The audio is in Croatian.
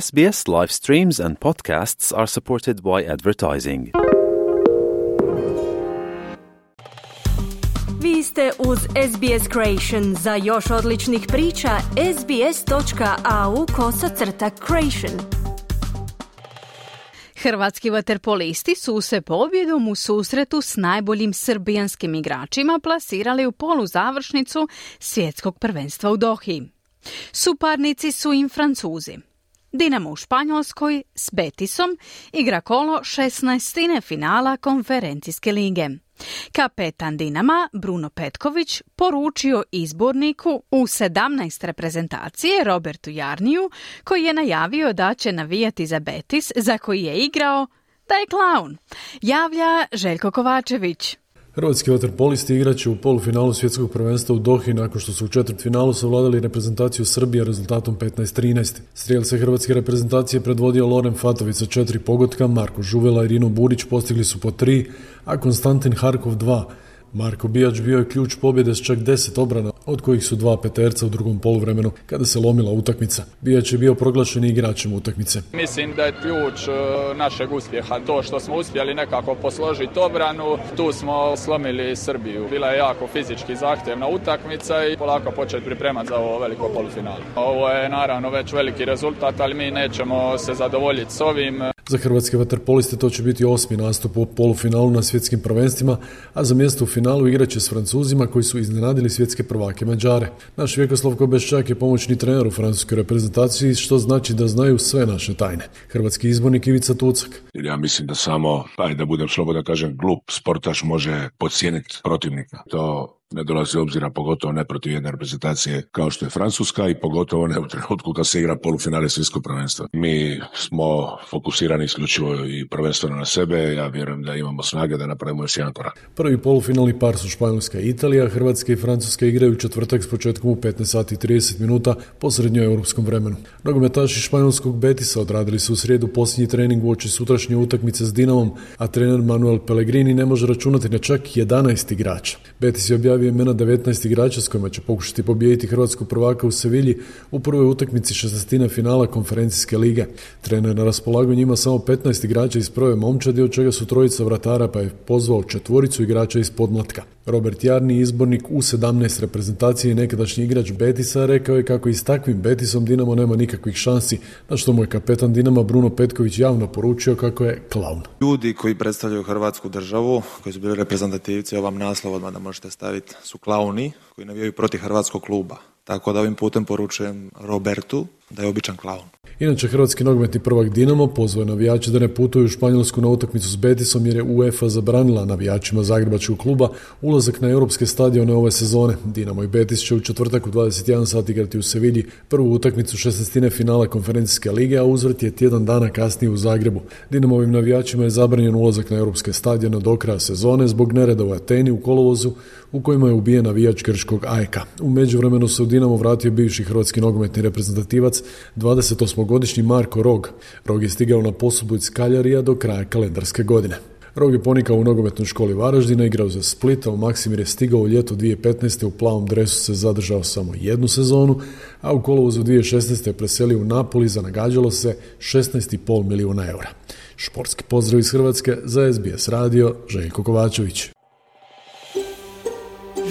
SBS live streams and podcasts are supported by advertising. Vi ste uz SBS Creation. Za još odličnih priča, sbs.au kosacrta creation. Hrvatski vaterpolisti su se pobjedom u susretu s najboljim srbijanskim igračima plasirali u poluzavršnicu svjetskog prvenstva u Dohi. Suparnici su im Francuzi. Dinamo u Španjolskoj s Betisom igra kolo 16. finala konferencijske lige. Kapetan Dinama Bruno Petković poručio izborniku u 17 reprezentacije Robertu Jarniju koji je najavio da će navijati za Betis za koji je igrao da je klaun. Javlja Željko Kovačević. Hrvatski vaterpolisti igraće u polufinalu svjetskog prvenstva u Dohi nakon što su u četvrtfinalu savladali reprezentaciju Srbije rezultatom 15-13. Strijelce hrvatske reprezentacije predvodio Loren Fatović sa četiri pogotka, Marko Žuvela i Rino Burić postigli su po tri, a Konstantin Harkov dva. Marko Bijač bio je ključ pobjede s čak deset obrana, od kojih su dva peterca u drugom poluvremenu, kada se lomila utakmica. Bijač je bio proglašen igračem utakmice. Mislim da je ključ e, našeg uspjeha to što smo uspjeli nekako posložiti obranu. Tu smo slomili Srbiju. Bila je jako fizički zahtjevna utakmica i polako početi pripremati za ovo veliko polufinale. Ovo je naravno već veliki rezultat, ali mi nećemo se zadovoljiti s ovim. Za hrvatske vaterpoliste to će biti osmi nastup u polufinalu na svjetskim prvenstvima, a za mjesto u finalu igraće s Francuzima koji su iznenadili svjetske prvake Mađare. Naš Vjekoslav Kobeščak je pomoćni trener u francuskoj reprezentaciji, što znači da znaju sve naše tajne. Hrvatski izbornik Ivica Tucak. Ja mislim da samo, da budem slobodan kažem, glup sportaš može podcijeniti protivnika. To ne dolazi obzira pogotovo ne protiv jedne reprezentacije kao što je Francuska i pogotovo ne u trenutku kad se igra polufinale svjetskog prvenstva. Mi smo fokusirani isključivo i prvenstveno na sebe, ja vjerujem da imamo snage da napravimo još jedan korak. Prvi polufinalni par su Španjolska i Italija, Hrvatska i Francuska igraju četvrtak s početkom u 15 sati i 30 minuta po srednjoeuropskom vremenu. Nogometaši španjolskog Betisa odradili su u srijedu posljednji trening uoči sutrašnje utakmice s Dinamom, a trener Manuel Pellegrini ne može računati na čak 11 igrača. Betis je objavio imena 19 igrača s kojima će pokušati pobijediti hrvatskog prvaka u Sevilji u prvoj utakmici šestina finala konferencijske lige. Trener na raspolaganju ima samo 15 igrača iz prve momčadi, od čega su trojica vratara, pa je pozvao četvoricu igrača iz podmlatka. Robert Jarni, izbornik u 17 reprezentacije i nekadašnji igrač Betisa, rekao je kako i s takvim Betisom Dinamo nema nikakvih šansi, na što mu je kapetan Dinama Bruno Petković javno poručio kako je klaun. Ljudi koji predstavljaju Hrvatsku državu, koji su bili reprezentativci, ovam naslov odmah da možete staviti, su klauni koji navijaju protiv Hrvatskog kluba. Tako da ovim putem poručujem Robertu da je običan klaun. Inače, hrvatski nogometni prvak Dinamo pozvao navijače da ne putuju u Španjolsku na utakmicu s Betisom jer je UEFA zabranila navijačima Zagrebačkog kluba ulazak na europske stadione ove sezone. Dinamo i Betis će u četvrtak u 21 sat igrati u Sevilji prvu utakmicu šestestine finala konferencijske lige, a uzvrt je tjedan dana kasnije u Zagrebu. Dinamovim navijačima je zabranjen ulazak na europske stadione do kraja sezone zbog nereda u Ateni u kolovozu u kojima je ubijen navijač grčkog Ajka. U međuvremenu se u Dinamo vratio bivši hrvatski nogometni reprezentativac 28-godišnji Marko Rog. Rog je stigao na posubu iz Kaljarija do kraja kalendarske godine. Rog je ponikao u nogometnoj školi Varaždina, igrao za Splita, u Maksimir je stigao u ljeto 2015. u plavom dresu se zadržao samo jednu sezonu, a u kolovozu 2016. je preselio u Napoli za nagađalo se 16,5 milijuna eura. Športski pozdrav iz Hrvatske za SBS radio Željko Kovačević.